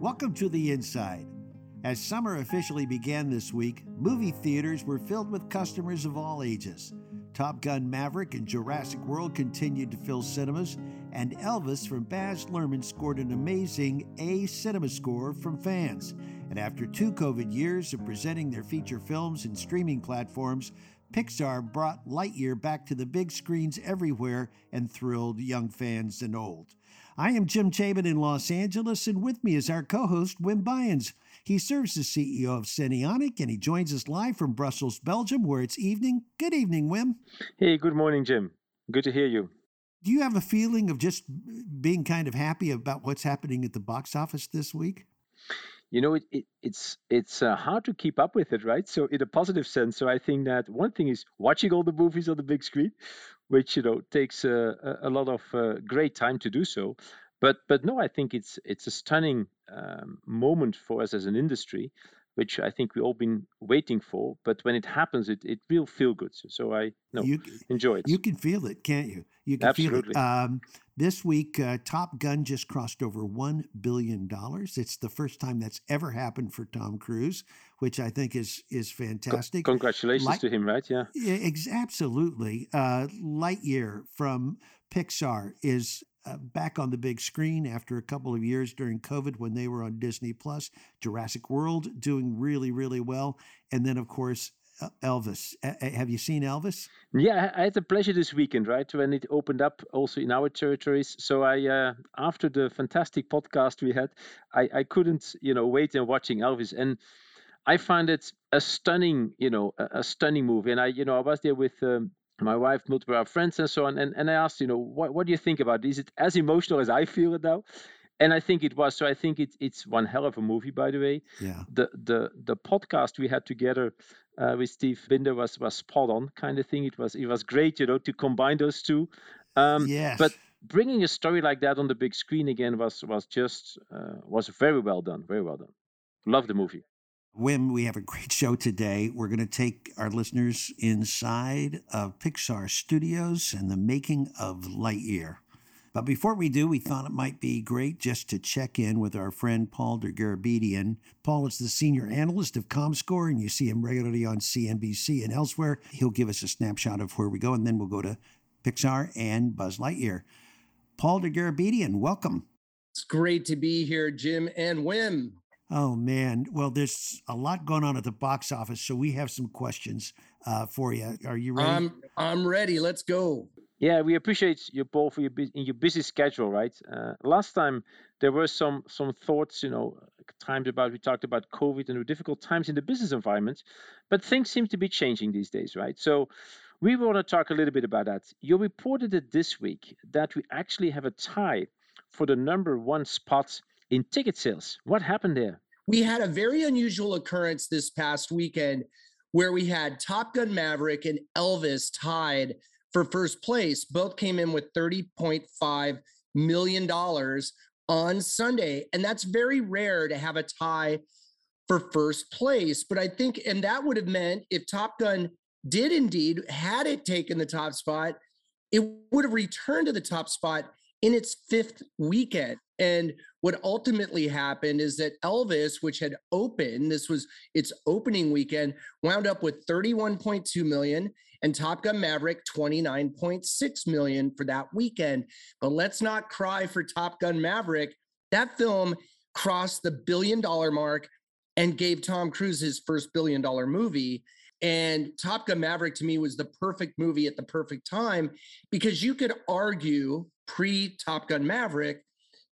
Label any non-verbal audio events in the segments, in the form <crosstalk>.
Welcome to the Inside. As summer officially began this week, movie theaters were filled with customers of all ages. Top Gun Maverick and Jurassic World continued to fill cinemas, and Elvis from Baz Luhrmann scored an amazing A CinemaScore from fans. And after two COVID years of presenting their feature films and streaming platforms, Pixar brought Lightyear back to the big screens everywhere and thrilled young fans and old. I am Jim Taman in Los Angeles, and with me is our co host, Wim Buyens. He serves as CEO of Cinionic, and he joins us live from Brussels, Belgium, where it's evening. Good evening, Wim. Hey, good morning, Jim. Good to hear you. Do you have a feeling of just being kind of happy about what's happening at the box office this week? You know, it, it, it's it's uh, hard to keep up with it, right? So, in a positive sense, so I think that one thing is watching all the movies on the big screen, which you know takes uh, a lot of uh, great time to do so. But but no, I think it's it's a stunning um, moment for us as an industry, which I think we've all been waiting for. But when it happens, it, it will feel good. So, so I no you, enjoy it. You can feel it, can't you? You can Absolutely. feel it. Um, this week, uh, Top Gun just crossed over one billion dollars. It's the first time that's ever happened for Tom Cruise, which I think is is fantastic. congratulations Light, to him, right? Yeah, ex- absolutely. Uh, Lightyear from Pixar is uh, back on the big screen after a couple of years during COVID when they were on Disney Plus. Jurassic World doing really, really well. And then, of course, Elvis. have you seen Elvis? Yeah, I had the pleasure this weekend, right, when it opened up also in our territories. So I, uh, after the fantastic podcast we had, I, I couldn't, you know, wait and watching Elvis, and I find it a stunning, you know, a, a stunning movie. And I, you know, I was there with um, my wife, multiple our friends, and so on. And, and I asked, you know, what, what do you think about it? Is it as emotional as I feel it now? And I think it was. So I think it's it's one hell of a movie, by the way. Yeah. The the the podcast we had together uh, with Steve Binder was was spot on, kind of thing. It was it was great, you know, to combine those two. Um, yes. But bringing a story like that on the big screen again was was just uh, was very well done, very well done. Love the movie. Wim, we have a great show today. We're going to take our listeners inside of Pixar Studios and the making of Lightyear. But before we do, we thought it might be great just to check in with our friend Paul Dergarabedian. Paul is the senior analyst of ComScore, and you see him regularly on CNBC and elsewhere. He'll give us a snapshot of where we go, and then we'll go to Pixar and Buzz Lightyear. Paul Dergarabedian, welcome. It's great to be here, Jim and Wim. Oh man, well, there's a lot going on at the box office, so we have some questions uh, for you. Are you ready? I'm I'm ready. Let's go. Yeah, we appreciate you, Paul, for your in your busy schedule. Right. Uh, last time there were some some thoughts, you know, times about we talked about COVID and the difficult times in the business environment, but things seem to be changing these days, right? So. We want to talk a little bit about that. You reported it this week that we actually have a tie for the number one spot in ticket sales. What happened there? We had a very unusual occurrence this past weekend where we had Top Gun Maverick and Elvis tied for first place. Both came in with $30.5 million on Sunday. And that's very rare to have a tie for first place. But I think, and that would have meant if Top Gun did indeed, had it taken the top spot, it would have returned to the top spot in its fifth weekend. And what ultimately happened is that Elvis, which had opened, this was its opening weekend, wound up with 31.2 million and Top Gun Maverick 29.6 million for that weekend. But let's not cry for Top Gun Maverick. That film crossed the billion dollar mark and gave Tom Cruise his first billion dollar movie. And Top Gun Maverick to me was the perfect movie at the perfect time because you could argue pre Top Gun Maverick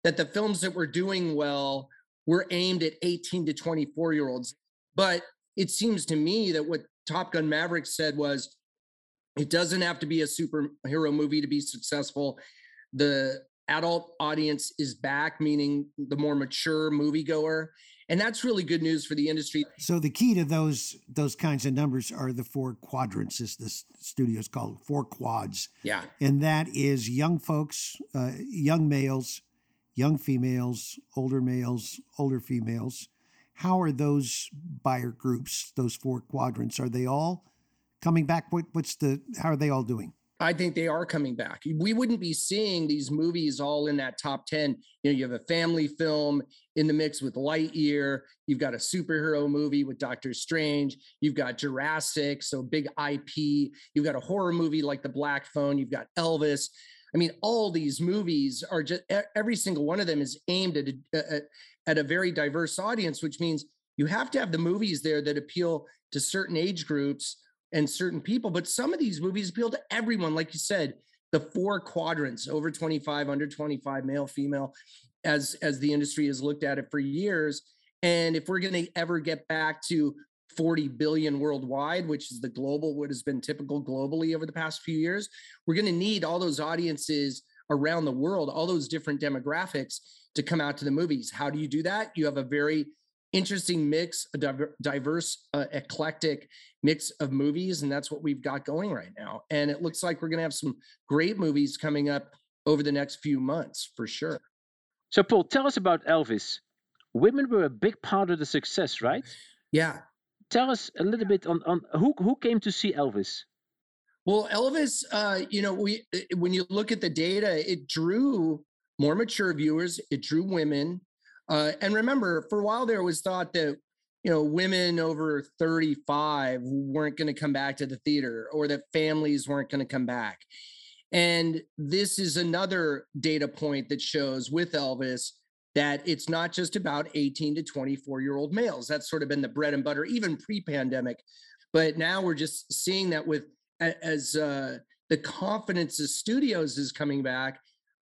that the films that were doing well were aimed at 18 to 24 year olds. But it seems to me that what Top Gun Maverick said was it doesn't have to be a superhero movie to be successful. The adult audience is back, meaning the more mature moviegoer. And that's really good news for the industry. So the key to those those kinds of numbers are the four quadrants, as the studio's called, four quads. Yeah. And that is young folks, uh, young males, young females, older males, older females. How are those buyer groups, those four quadrants, are they all coming back? What, what's the, how are they all doing? I think they are coming back. We wouldn't be seeing these movies all in that top 10. You know, you have a family film in the mix with Lightyear. You've got a superhero movie with Doctor Strange. You've got Jurassic, so big IP. You've got a horror movie like The Black Phone. You've got Elvis. I mean, all these movies are just every single one of them is aimed at a, at a very diverse audience, which means you have to have the movies there that appeal to certain age groups and certain people. But some of these movies appeal to everyone, like you said, the four quadrants over 25, under 25, male, female, as as the industry has looked at it for years. And if we're going to ever get back to 40 billion worldwide, which is the global, what has been typical globally over the past few years, we're going to need all those audiences around the world, all those different demographics to come out to the movies. How do you do that? You have a very interesting mix, a diverse, uh, eclectic mix of movies, and that's what we've got going right now. And it looks like we're going to have some great movies coming up over the next few months for sure. So, Paul, tell us about Elvis. Women were a big part of the success, right? Yeah. Tell us a little bit on, on who who came to see Elvis. Well, Elvis, uh, you know, we when you look at the data, it drew more mature viewers. It drew women. Uh, and remember, for a while there, was thought that you know women over 35 weren't going to come back to the theater, or that families weren't going to come back. And this is another data point that shows with Elvis that it's not just about 18 to 24 year old males. That's sort of been the bread and butter, even pre pandemic. But now we're just seeing that with as uh, the confidence of studios is coming back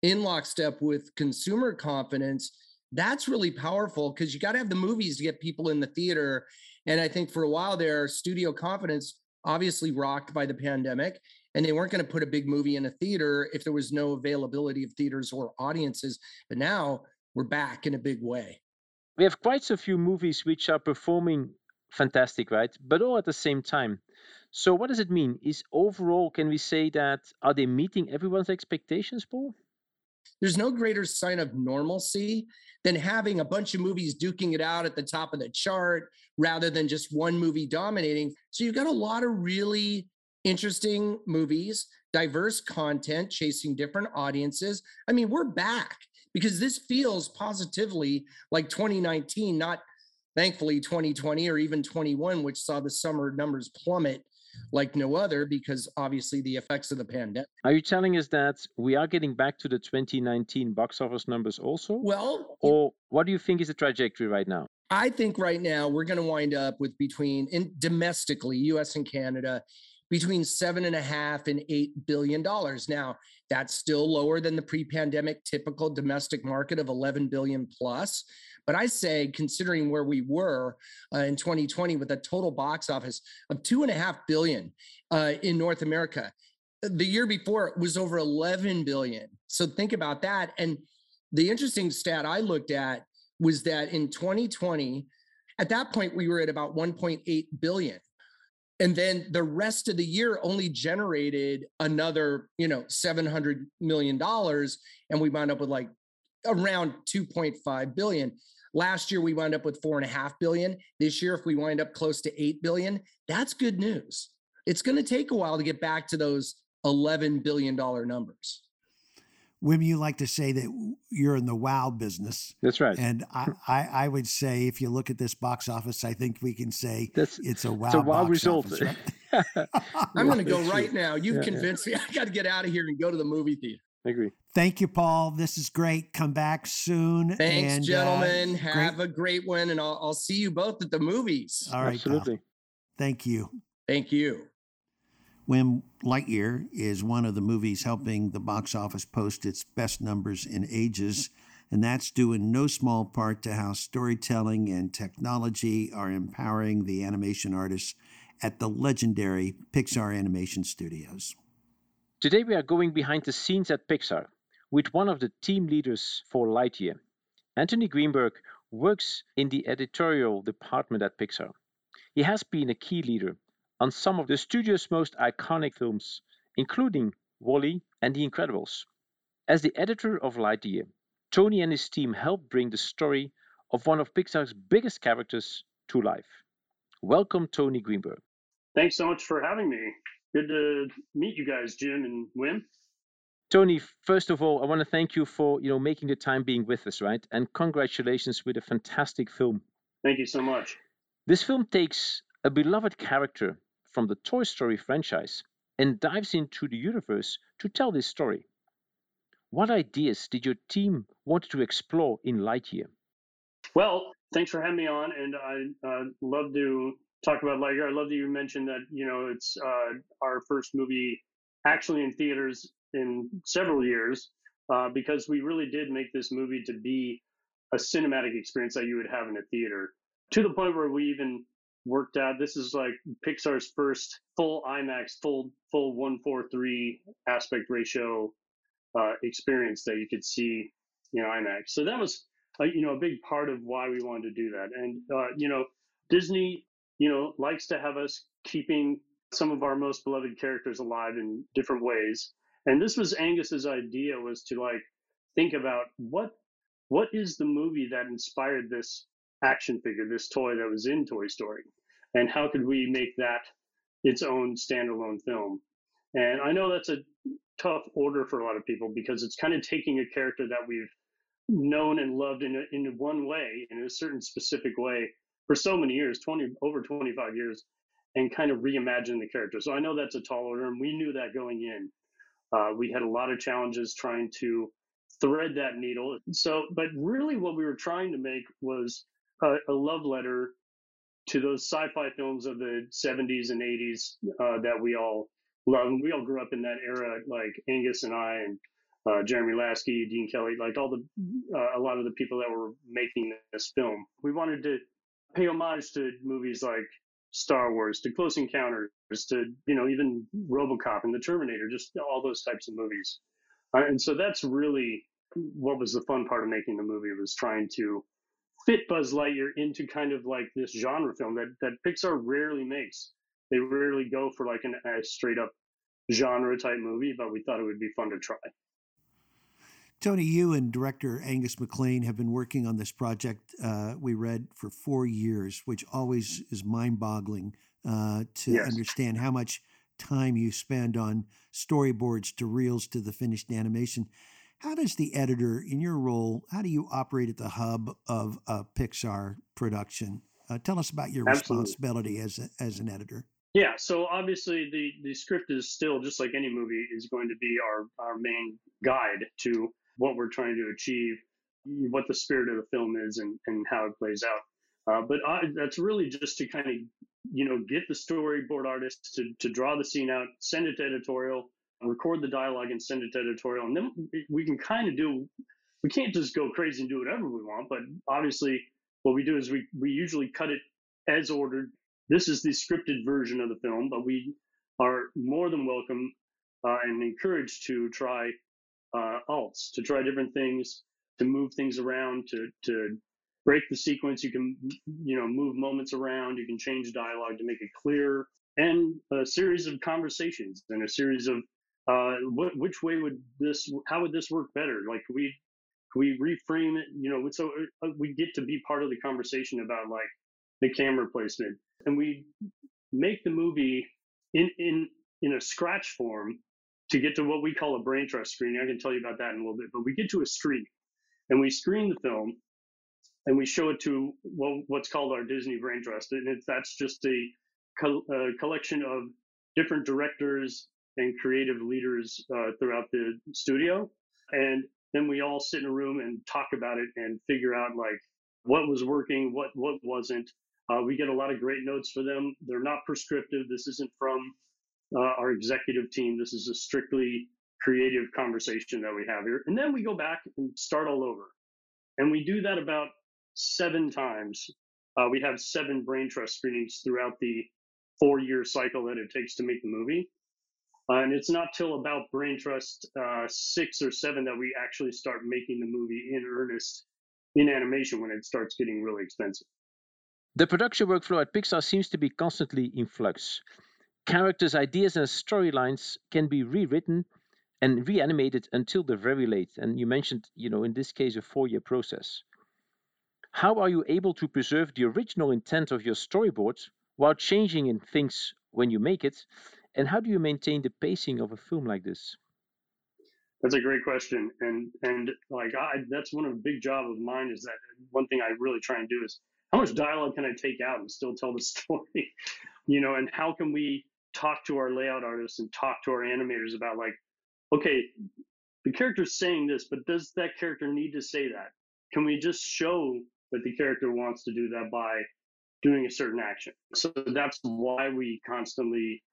in lockstep with consumer confidence that's really powerful because you got to have the movies to get people in the theater and i think for a while there studio confidence obviously rocked by the pandemic and they weren't going to put a big movie in a theater if there was no availability of theaters or audiences but now we're back in a big way. We have quite a few movies which are performing fantastic right? But all at the same time. So what does it mean? Is overall can we say that are they meeting everyone's expectations paul there's no greater sign of normalcy than having a bunch of movies duking it out at the top of the chart rather than just one movie dominating. So you've got a lot of really interesting movies, diverse content, chasing different audiences. I mean, we're back because this feels positively like 2019, not thankfully 2020 or even 21, which saw the summer numbers plummet like no other because obviously the effects of the pandemic. Are you telling us that we are getting back to the 2019 box office numbers also? Well, or what do you think is the trajectory right now? I think right now we're going to wind up with between in domestically, US and Canada, between seven and a half and eight billion dollars. Now, that's still lower than the pre-pandemic typical domestic market of 11 billion plus. But I say, considering where we were uh, in 2020 with a total box office of two and a half billion uh, in North America, the year before it was over 11 billion. So think about that. And the interesting stat I looked at was that in 2020, at that point, we were at about 1.8 billion. And then the rest of the year only generated another, you know, $700 million. And we wound up with like around 2.5 billion. Last year we wound up with four and a half billion. This year, if we wind up close to eight billion, that's good news. It's going to take a while to get back to those $11 billion numbers. Wim, you like to say that you're in the wow business. That's right. And I, I, I, would say if you look at this box office, I think we can say That's, it's a wow, it's a wow result. Office, right? <laughs> I'm going <laughs> to go right now. You've yeah, convinced yeah. me. <laughs> I got to get out of here and go to the movie theater. I agree. Thank you, Paul. This is great. Come back soon. Thanks, and, uh, gentlemen. Uh, Have great. a great one, and I'll, I'll see you both at the movies. All right, absolutely. Pal. Thank you. Thank you. When Lightyear is one of the movies helping the box office post its best numbers in ages, and that's due in no small part to how storytelling and technology are empowering the animation artists at the legendary Pixar Animation Studios. Today we are going behind the scenes at Pixar with one of the team leaders for Lightyear. Anthony Greenberg works in the editorial department at Pixar. He has been a key leader on some of the studio's most iconic films, including WALL-E and The Incredibles. As the editor of Lightyear, Tony and his team helped bring the story of one of Pixar's biggest characters to life. Welcome, Tony Greenberg. Thanks so much for having me. Good to meet you guys, Jim and Wim. Tony, first of all, I want to thank you for you know making the time being with us, right? And congratulations with a fantastic film. Thank you so much. This film takes a beloved character from the Toy Story franchise and dives into the universe to tell this story. What ideas did your team want to explore in Lightyear? Well, thanks for having me on, and I uh, love to talk about Lightyear. I love that you mentioned that you know it's uh, our first movie actually in theaters in several years uh, because we really did make this movie to be a cinematic experience that you would have in a theater to the point where we even worked out this is like Pixar's first full IMAX, full full one four three aspect ratio uh, experience that you could see you know IMAX. So that was uh, you know a big part of why we wanted to do that. And uh, you know Disney you know likes to have us keeping some of our most beloved characters alive in different ways. And this was Angus's idea was to like think about what what is the movie that inspired this action figure, this toy that was in Toy Story, and how could we make that its own standalone film? And I know that's a tough order for a lot of people because it's kind of taking a character that we've known and loved in a, in one way, in a certain specific way, for so many years, 20 over 25 years, and kind of reimagine the character. So I know that's a tall order, and we knew that going in. Uh, we had a lot of challenges trying to thread that needle. So, but really, what we were trying to make was a, a love letter to those sci-fi films of the 70s and 80s uh, that we all love. And we all grew up in that era, like Angus and I, and uh, Jeremy Lasky, Dean Kelly, like all the uh, a lot of the people that were making this film. We wanted to pay homage to movies like Star Wars, to Close Encounters, to you know even RoboCop and the Terminator, just all those types of movies. Uh, and so that's really what was the fun part of making the movie was trying to fit Buzz Lightyear into kind of like this genre film that that Pixar rarely makes. They rarely go for like an, a straight up genre type movie, but we thought it would be fun to try. Tony, you and director Angus MacLane have been working on this project, uh, we read, for four years, which always is mind boggling uh, to yes. understand how much time you spend on storyboards to reels to the finished animation. How does the editor, in your role, how do you operate at the hub of a Pixar production? Uh, tell us about your Absolutely. responsibility as, a, as an editor. Yeah, so obviously the, the script is still, just like any movie, is going to be our, our main guide to what we're trying to achieve, what the spirit of the film is, and, and how it plays out. Uh, but I, that's really just to kind of, you know, get the storyboard artist to, to draw the scene out, send it to editorial, record the dialogue, and send it to editorial. And then we can kind of do, we can't just go crazy and do whatever we want. But obviously, what we do is we, we usually cut it as ordered. This is the scripted version of the film, but we are more than welcome uh, and encouraged to try uh, alts to try different things, to move things around, to to break the sequence. You can you know move moments around. You can change dialogue to make it clear, and a series of conversations and a series of uh, what, which way would this how would this work better? Like we we reframe it, you know, so uh, we get to be part of the conversation about like the camera placement, and we make the movie in in in a scratch form to get to what we call a brain trust screening. I can tell you about that in a little bit, but we get to a screen and we screen the film and we show it to what's called our Disney brain trust. And that's just a, co- a, collection of different directors and creative leaders uh, throughout the studio. And then we all sit in a room and talk about it and figure out like what was working, what, what wasn't. Uh, we get a lot of great notes for them. They're not prescriptive. This isn't from uh, our executive team. This is a strictly creative conversation that we have here. And then we go back and start all over. And we do that about seven times. Uh, we have seven brain trust screenings throughout the four year cycle that it takes to make the movie. Uh, and it's not till about brain trust uh, six or seven that we actually start making the movie in earnest in animation when it starts getting really expensive. The production workflow at Pixar seems to be constantly in flux. Characters, ideas, and storylines can be rewritten and reanimated until the very late. And you mentioned, you know, in this case, a four-year process. How are you able to preserve the original intent of your storyboard while changing in things when you make it? And how do you maintain the pacing of a film like this? That's a great question, and and like I, that's one of the big job of mine is that one thing I really try and do is how much dialogue can I take out and still tell the <laughs> story, you know, and how can we talk to our layout artists and talk to our animators about like, okay, the character's saying this, but does that character need to say that? Can we just show that the character wants to do that by doing a certain action? So that's why we constantly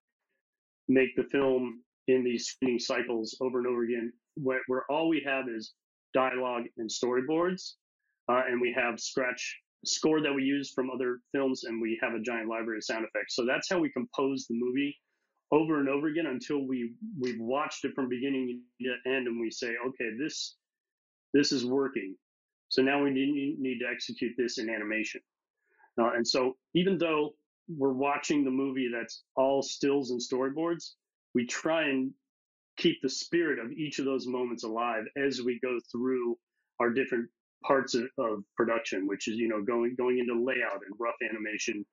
make the film in these screening cycles over and over again, where, where all we have is dialogue and storyboards, uh, and we have scratch score that we use from other films, and we have a giant library of sound effects. So that's how we compose the movie over and over again until we we've watched it from beginning to end, and we say, okay, this this is working. So now we need, need to execute this in animation. Uh, and so even though we're watching the movie that's all stills and storyboards, we try and keep the spirit of each of those moments alive as we go through our different parts of, of, production, which is you know going going into layout and rough animation,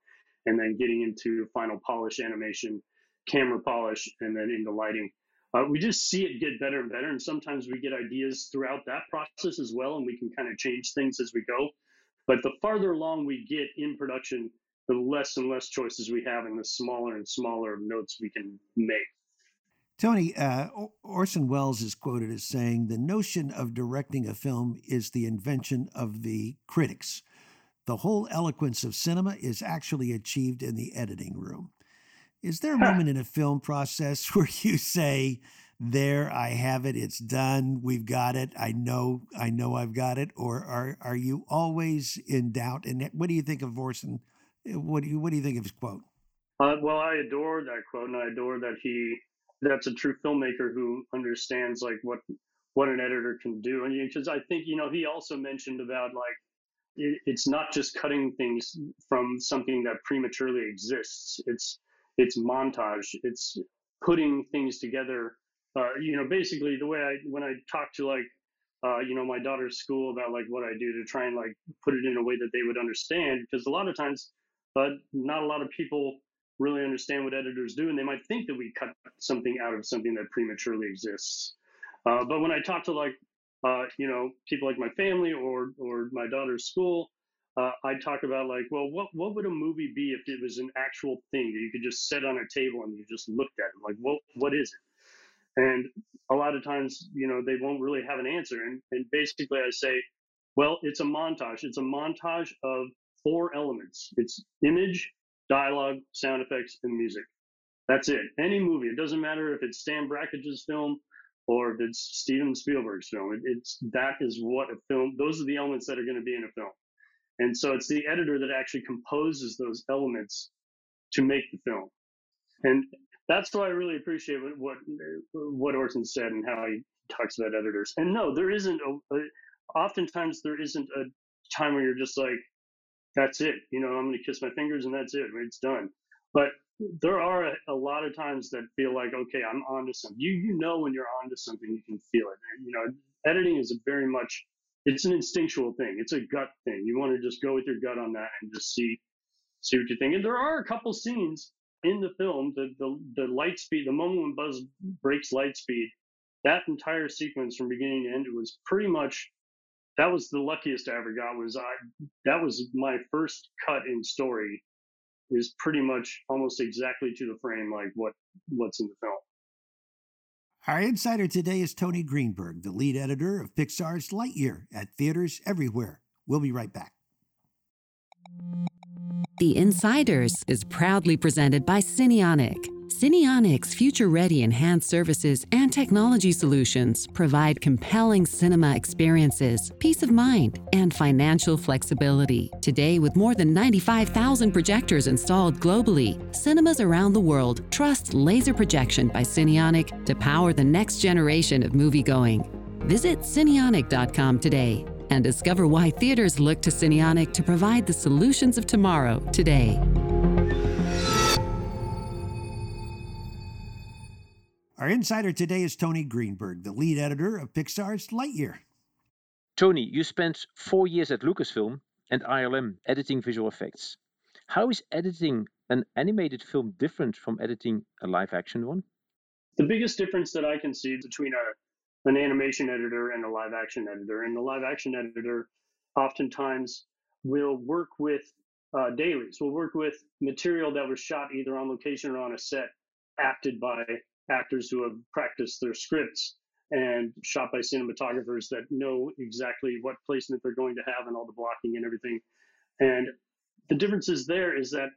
and then getting into final polish animation, camera polish, and then into lighting. Uh, we just see it get better and better, and sometimes we get ideas throughout that process as well, and we can kind of change things as we go. But the farther along we get in production, the less and less choices we have, and the smaller and smaller notes we can make. Tony, uh, Orson Welles is quoted as saying, The notion of directing a film is the invention of the critics. The whole eloquence of cinema is actually achieved in the editing room. Is there a moment in a film process <laughs> where you say, there i have it it's done we've got it i know i know i've got it or are are you always in doubt and what do you think of orson what do you what do you think of his quote uh, well i adore that quote and i adore that he that's a true filmmaker who understands like what what an editor can do. And because i think you know he also mentioned about like it, it's not just cutting things from something that prematurely exists. It's it's montage. It's putting things together. Uh, you know basically the way i when i talk to like uh, you know my daughter's school about like what i do to try and like put it in a way that they would understand because a lot of times but uh, not a lot of people really understand what editors do, and they might think that we cut something out of something that prematurely exists. Uh, but when I talk to like, uh, you know, people like my family or or my daughter's school, uh, I talk about like, well, what what would a movie be if it was an actual thing that you could just set on a table and you just looked at it? Like, what what is it? And a lot of times, you know, they won't really have an answer. And, and basically, I say, well, it's a montage. It's a montage of four elements. It's image, dialogue, sound effects, and music. That's it. Any movie. It doesn't matter if it's Stan Brakhage's film or if it's Steven Spielberg's film. It, it's that is what a film. Those are the elements that are going to be in a film. And so it's the editor that actually composes those elements to make the film. And that's why I really appreciate what what, what Orson said and how he talks about editors. And no, there isn't a, a oftentimes there isn't a time where you're just like, that's it. You know, I'm going to kiss my fingers and that's it. It's done. But there are a, a, lot of times that feel like, okay, I'm onto something. You you know when you're onto something, you can feel it. And, you know, editing is a very much it's an instinctual thing. It's a gut thing. You want to just go with your gut on that and just see see what you think. And there are a couple scenes in the film, the the, the light speed, the moment when Buzz breaks light speed, that entire sequence from beginning to end was pretty much that was the luckiest I ever got. Was I that was my first cut in story is pretty much almost exactly to the frame like what what's in the film. Our insider today is Tony Greenberg, the lead editor of Pixar's Lightyear at theaters everywhere. We'll be right back. The Insiders is proudly presented by Cinionic. Cinionic's future-ready enhanced services and technology solutions provide compelling cinema experiences, peace of mind, and financial flexibility. Today, with more than 95,000 projectors installed globally, cinemas around the world trust laser projection by Cinionic to power the next generation of moviegoing. Visit Cinionic.com today and discover why theaters look to Cinionic to provide the solutions of tomorrow today. Our insider today is Tony Greenberg, the lead editor of Pixar's Lightyear. Tony, you spent four years at Lucasfilm and ILM editing visual effects. How is editing an animated film different from editing a live action one? The biggest difference that I can see between a, an animation editor and a live action editor, and the live action editor oftentimes will work with uh, dailies, will work with material that was shot either on location or on a set, acted by actors who have practiced their scripts and shot by cinematographers that know exactly what placement they're going to have and all the blocking and everything. And the differences there is that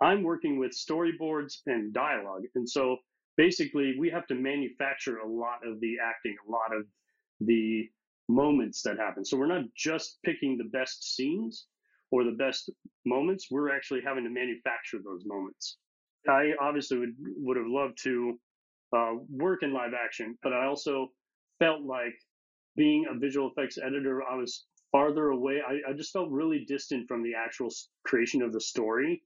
I'm working with storyboards and dialogue. And so basically, we have to manufacture a lot of the acting, a lot of the moments that happen. So we're not just picking the best scenes or the best moments, we're actually having to manufacture those moments. I obviously would, would have loved to uh, work in live action, but I also felt like being a visual effects editor, I was farther away. I, I just felt really distant from the actual creation of the story.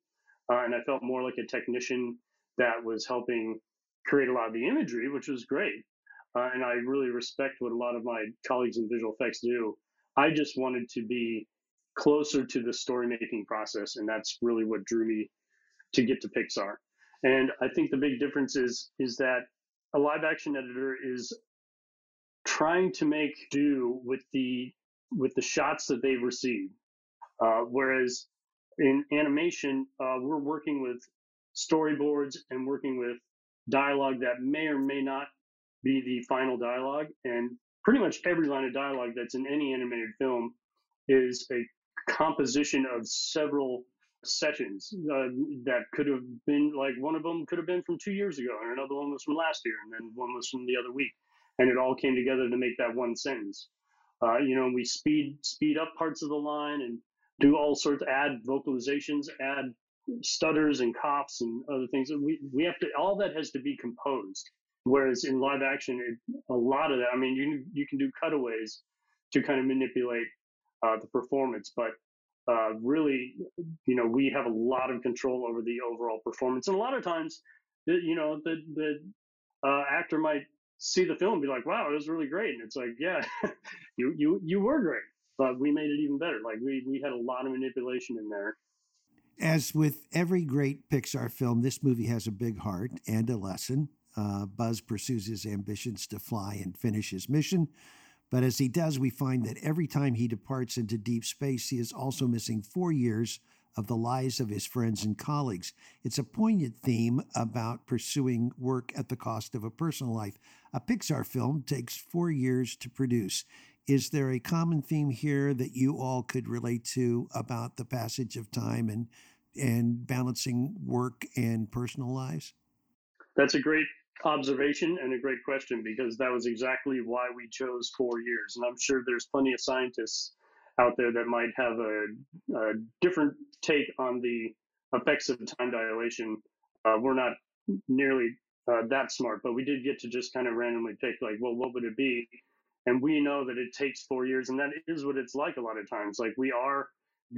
Uh, and I felt more like a technician that was helping create a lot of the imagery, which was great. Uh, and I really respect what a lot of my colleagues in visual effects do. I just wanted to be closer to the story making process, and that's really what drew me to get to Pixar. And I think the big difference is is that a live action editor is trying to make do with the with the shots that they've received. Uh, whereas in animation, uh, we're working with storyboards and working with dialogue that may or may not be the final dialogue. And pretty much every line of dialogue that's in any animated film is a composition of several sessions uh, that could have been like one of them could have been from two years ago and another one was from last year and then one was from the other week and it all came together to make that one sentence uh, you know, we speed speed up parts of the line and do all sorts, add vocalizations, add stutters and coughs and other things. We we have to all that has to be composed. Whereas in live action, it, a lot of that. I mean, you you can do cutaways to kind of manipulate uh, the performance, but uh, really, you know, we have a lot of control over the overall performance. And a lot of times, you know, the the uh, actor might see the film and be like, wow, it was really great. And it's like, yeah, <laughs> you, you, you were great, but we made it even better. Like we, we had a lot of manipulation in there. As with every great Pixar film, this movie has a big heart and a lesson. Uh, Buzz pursues his ambitions to fly and finish his mission. But as he does, we find that every time he departs into deep space, he is also missing four years of the lives of his friends and colleagues. It's a poignant theme about pursuing work at the cost of a personal life. A Pixar film takes four years to produce. Is there a common theme here that you all could relate to about the passage of time and and balancing work and personal lives? That's a great observation and a great question because that was exactly why we chose four years. And I'm sure there's plenty of scientists out there that might have a, a different take on the effects of time dilation. Uh, we're not nearly uh, that smart, but we did get to just kind of randomly pick, like, well, what would it be? And we know that it takes four years, and that is what it's like a lot of times. Like, we are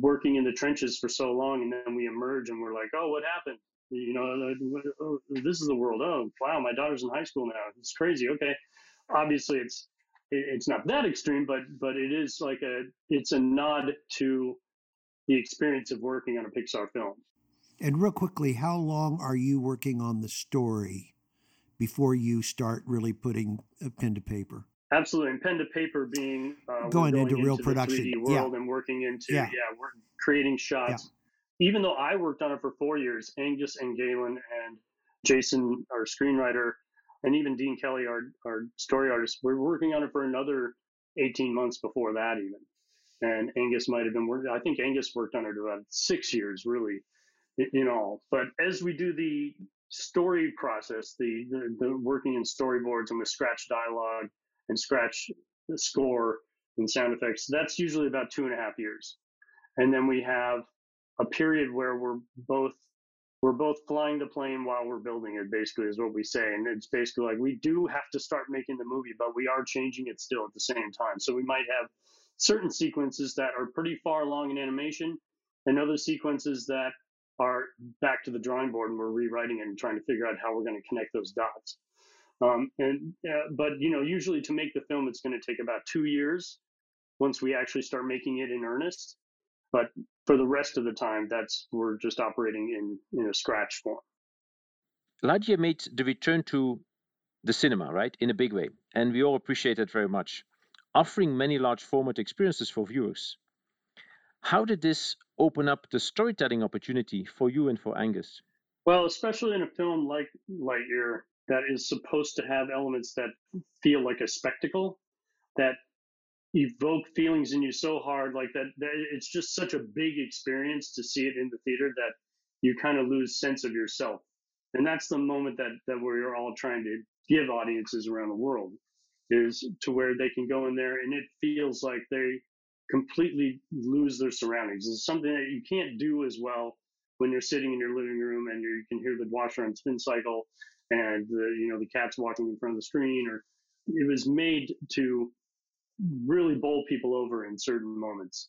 working in the trenches for so long, and then we emerge and we're like, oh, what happened? You know, oh, this is the world. Oh, wow, my daughter's in high school now. It's crazy. Okay. Obviously, it's it's not that extreme, but but it is like a it's a nod to the experience of working on a Pixar film. And real quickly, how long are you working on the story before you start really putting a pen to paper? Absolutely, and pen to paper being uh, going, going, into, into real production, 3D world, yeah. and working into yeah, yeah we're creating shots. Yeah. Even though I worked on it for four years, Angus and Galyn and Jason, our screenwriter, and even Dean Kelly, our our story artist, we're working on it for another 18 months before that even. And Angus might have been working. I think Angus worked on it about six years, really, in all. But as we do the story process, the, the, the working in storyboards and with scratch dialogue and scratch score and sound effects, that's usually about two and a half years. And then we have a period where we're both we're both flying the plane while we're building it basically is what we say. And it's basically like we do have to start making the movie but we are changing it still at the same time. So we might have certain sequences that are pretty far along in animation and other sequences that are back to the drawing board and we're rewriting it and trying to figure out how we're going to connect those dots. Um, and uh, but you know usually to make the film it's going to take about two years once we actually start making it in earnest. But for the rest of the time, that's we're just operating in in a scratch form. Lightyear made the return to the cinema, right, in a big way, and we all appreciate that very much, offering many large format experiences for viewers. How did this open up the storytelling opportunity for you and for Angus? Well, especially in a film like Lightyear that is supposed to have elements that feel like a spectacle, that evoke feelings in you so hard, like that, that it's just such a big experience to see it in the theater that you kind of lose sense of yourself. And that's the moment that, that we're all trying to give audiences around the world is to where they can go in there and it feels like they completely lose their surroundings. It's something that you can't do as well when you're sitting in your living room and you can hear the washer on spin cycle and the you know the cat's walking in front of the screen or it was made to really bowl people over in certain moments.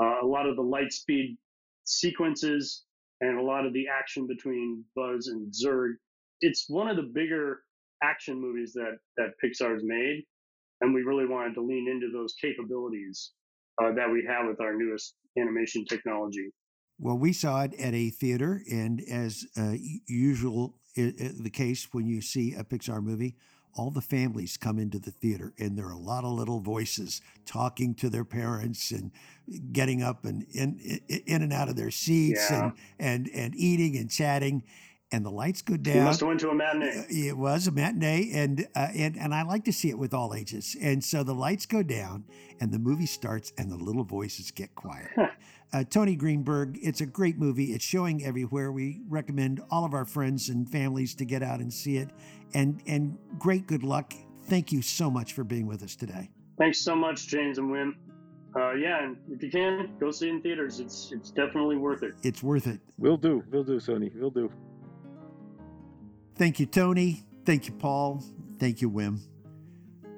Uh, a lot of the light speed sequences and a lot of the action between Buzz and Zurg. It's one of the bigger action movies that that Pixar's made, and we really wanted to lean into those capabilities uh, that we have with our newest animation technology. Well, we saw it at a theater, and as uh, usual, the case when you see a Pixar movie, all the families come into the theater, and there are a lot of little voices talking to their parents and getting up and in in and out of their seats yeah. and and and eating and chatting and the lights go down. You must have went to a matinee. Uh, it was a matinee, and uh, and and I like to see it with all ages. And so the lights go down, and the movie starts, and the little voices get quiet. <laughs> uh, Tony Greenberg, it's a great movie. It's showing everywhere. We recommend all of our friends and families to get out and see it. And and great good luck. Thank you so much for being with us today. Thanks so much, James and Wim. Uh, yeah, and if you can, go see it in theaters. It's it's definitely worth it. It's worth it. We'll do. We'll do, Tony. We'll do. Thank you, Tony. Thank you, Paul. Thank you, Wim.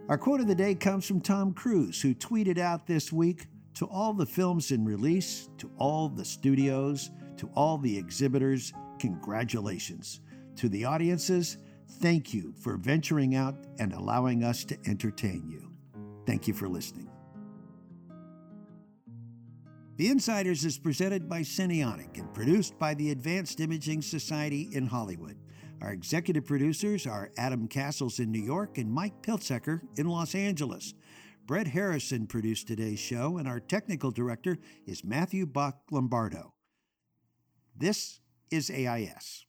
Our quote of the day comes from Tom Cruise, who tweeted out this week to all the films in release, to all the studios, to all the exhibitors, congratulations. To the audiences, thank you for venturing out and allowing us to entertain you. Thank you for listening. The Insiders is presented by Cinionic and produced by the Advanced Imaging Society in Hollywood. Our executive producers are Adam Castles in New York and Mike Piltzecker in Los Angeles. Brett Harrison produced today's show, and our technical director is Matthew Bach Lombardo. This is AIS.